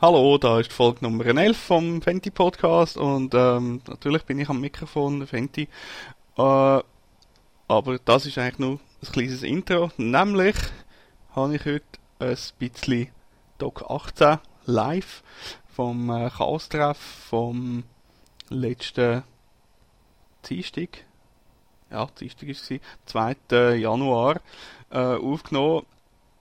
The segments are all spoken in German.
Hallo, da ist Folge Nummer 11 vom Fenty Podcast und ähm, natürlich bin ich am Mikrofon, Fenty. Äh, aber das ist eigentlich nur ein kleines Intro. Nämlich habe ich heute ein bisschen Doc 18 live vom äh, Chaos-Treff vom letzten Dienstag. Ja, Dienstag war es, 2. Januar, äh, aufgenommen.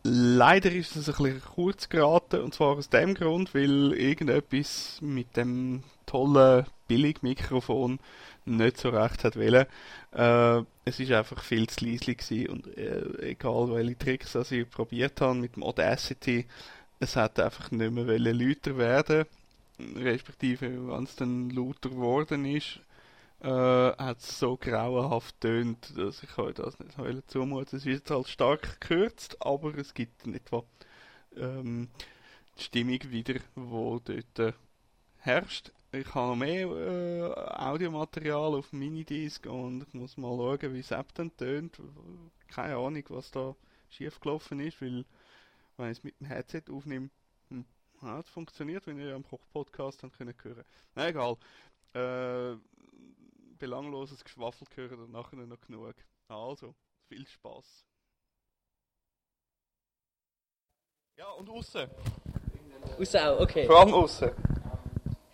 Leider ist es ein bisschen kurz geraten, und zwar aus dem Grund, weil irgendetwas mit dem tollen Billigmikrofon nicht so recht hat wollen. Äh, es ist einfach viel zu leislich und äh, egal welche Tricks dass ich probiert habe mit dem Audacity, es hat einfach nicht mehr lauter werden, respektive wenn es dann lauter geworden ist, äh, hat es so grauenhaft tönt, dass ich euch das nicht heulen zumuten. Es ist jetzt halt stark gekürzt, aber es gibt in etwa ähm, die Stimmung wieder, wo dort äh, herrscht. Ich habe noch mehr äh, Audiomaterial auf dem Minidisc und ich muss mal schauen, wie es dann tönt. Keine Ahnung, was da schief gelaufen ist, weil wenn ich es mit dem Headset aufnehme, hm, es funktioniert, wenn ihr am Koch-Podcast hören. Na egal. Äh, belangloses Geschwafel gehört und nachher noch genug. Also, viel Spaß. Ja, und außen. Aussen auch, okay. Vor allem außen.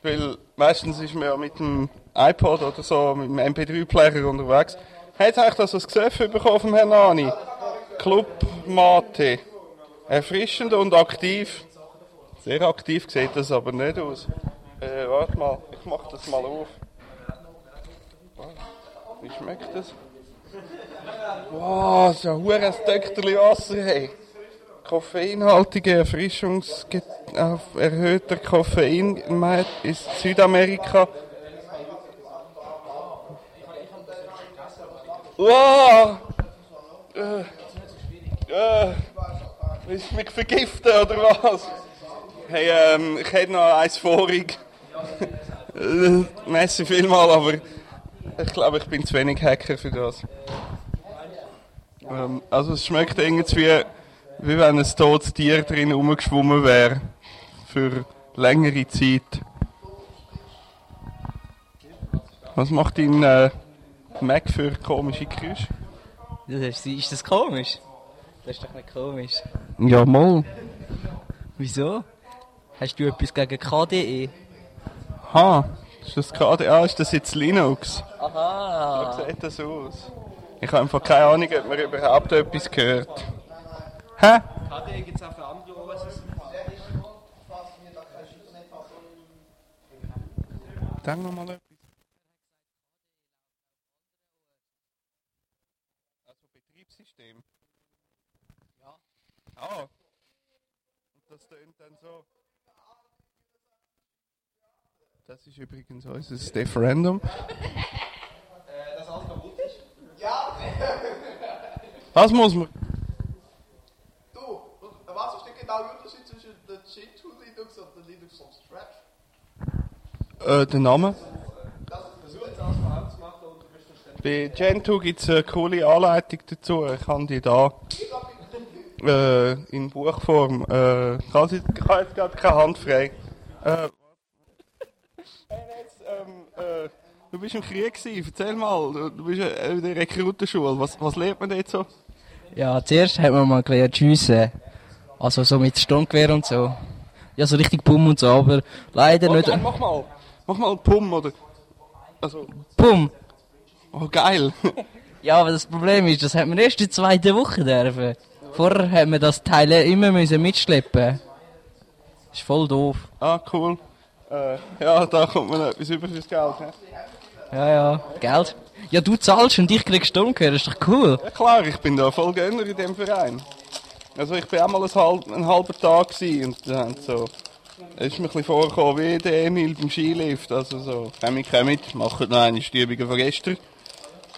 Weil meistens ist man ja mit dem iPod oder so, mit dem MP3-Player unterwegs. Hat eigentlich das was gesehen bekommen vom Herrn Ani? Club Mate. Erfrischend und aktiv. Sehr aktiv sieht das aber nicht aus. Äh, warte mal, ich mach das mal auf. Wie schmeckt das? Wow, so ein hohes Dökterli Wasser, hey. Koffeinhaltige Erfrischungs auf erhöhter Koffein ist Südamerika. Wow! Äh, äh, willst du mich vergiften oder was? Hey, ähm, ich hätte noch eins vorig. Äh, Messi vielmal, aber ich glaube, ich bin zu wenig Hacker für das. Ähm, also es schmeckt irgendwie wie wenn ein totes Tier drin rumgeschwommen wäre. Für längere Zeit. Was macht dein äh, Mac für komische Geräusche? Das ist, ist das komisch? Das ist doch nicht komisch. Ja, mal. Wieso? Hast du etwas gegen KDE? Ha, ist das KDE? Ah, ist das jetzt Linux? Aha. So sieht das aus. Ich habe einfach keine Ahnung, ob man überhaupt etwas gehört. Hä? KDE gibt es auch für andere OSs. Denk noch mal etwas. Also Betriebssystem. Ja. Ah. Und das tönt dann so. Das ist übrigens unser Referendum. Äh, dass alles kaputt ist? Was muss man? Du, was ist denn genau der Unterschied zwischen der Gentoo Linux und der Linux from Scratch? Äh? Das dann ständig. Bei Gentoo gibt es eine coole Anleitung dazu. Ich habe die da äh, in Buchform. Äh, ich habe jetzt gerade keine Hand frei. Äh, äh, du bist im Krieg gewesen. Erzähl mal, du, du bist in der Rekrutenschule. Was, was lernt man dort so? Ja, zuerst hat man mal gelernt schiessen. Also so mit Sturmgewehr und so. Ja, so richtig Bumm und so, aber leider Oh, nicht. mach mal, mach mal Pum oder. Also, Bumm! oh geil. Ja, aber das Problem ist, das hat man erst in der zweiten Woche dürfen. Vorher hat man das Teil immer müssen mitschleppen. Ist voll doof. ah, cool. Äh, ja, da kommt man etwas über fürs Geld. Ne? Ja, ja. Geld? Ja, du zahlst und ich krieg Sturmgewehr, ist doch cool. Ja klar, ich bin da voll Gönner in dem Verein. Also ich bin auch mal ein, halb, ein halber Tag gewesen und dann so, es ist mir ein bisschen vorgekommen wie der Emil beim Skilift, also so, kommt, kommt, machen noch eine Übungen von gestern.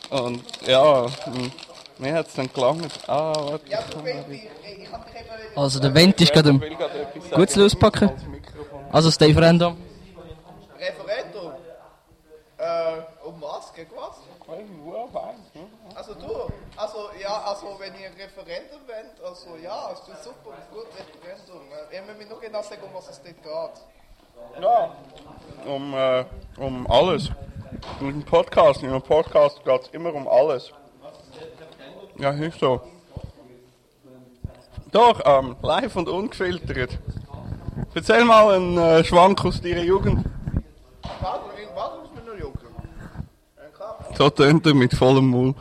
Und ja, hm, mir hat es dann gelangt. Ah, warte. Also der Vent ist gerade. Gutes lospacken. Also das Referendum. Referendum? Äh, um was? Gegen was? Also du, also ja, also, wenn ihr ein Referendum wollt, also, ja, es ist super, gut Referendum. Ihr müsst mir nur genau sagen, um was es dort geht. Ja. Um, äh, um alles. Mit dem Podcast. In einem Podcast geht es immer um alles. Ja, ist so. Doch, ähm, live und ungefiltert. Erzähl mal einen äh, Schwank aus deiner Jugend. So tönt er mit vollem Mund.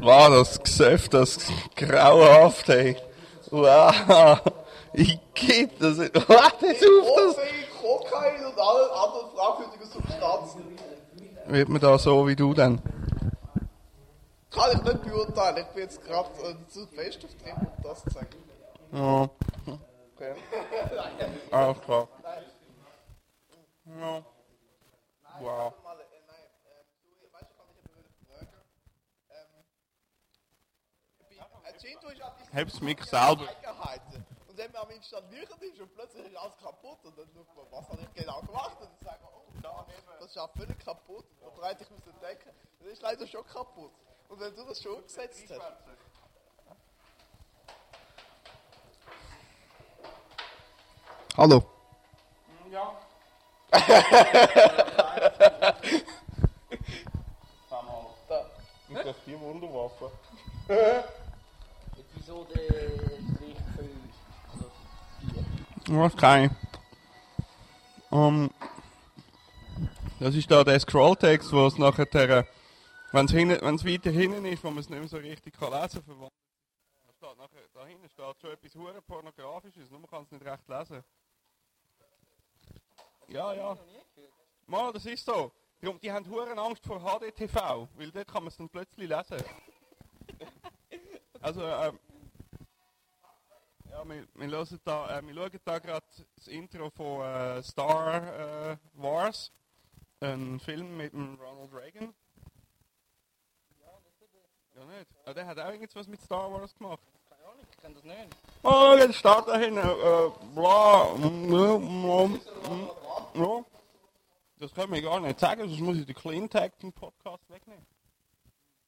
Wow, das Gesöff, das grauenhaft, ey. Wow. Ich geht das. Warte, jetzt auf das. Kokain und alle anderen fragwürdigen Substanzen. Wird man da so wie du denn? Kann ich nicht beurteilen. Ich bin jetzt gerade äh, zu fest auf Trip, um das zu sagen. Ja, Okay. alles klar. Ja. Wow. Hab's mich selber. Und wenn man am installieren ist und plötzlich ist alles kaputt und dann schaut man, was habe ich genau gemacht? Und dann sagt man, oh, da, das ist auch völlig kaputt. Und dann hätte ich müssen denken, das ist leider schon kaputt. Und wenn du das schon umgesetzt hast. Hallo. Ja. Da. Und das die Wunderwaffe. Episode 3, 5, also 4. Was kein. Um, das ist da der Scrolltext, wo es nachher, wenn es weiter hinten ist, wo man es nicht mehr so richtig kann lesen kann, steht nachher, da hinten steht schon etwas hure pornografisches, nur man kann es nicht recht lesen. Ja, ja. Mal, das ist so. Darum, die haben hure Angst vor HDTV, weil dort kann man es dann plötzlich lesen. Also, ähm, ja, wir, wir, da, äh, wir schauen da gerade das Intro von äh, Star äh, Wars, ein Film mit dem Ronald Reagan. Ja, nicht. Ja, der hat auch irgendwas mit Star Wars gemacht. Keine Ahnung, ich kenne das nicht. Oh, jetzt steht da hinten, äh, bla, mm, mm, mm. Das können wir gar nicht sagen, sonst muss ich den Clean Tag Podcast wegnehmen.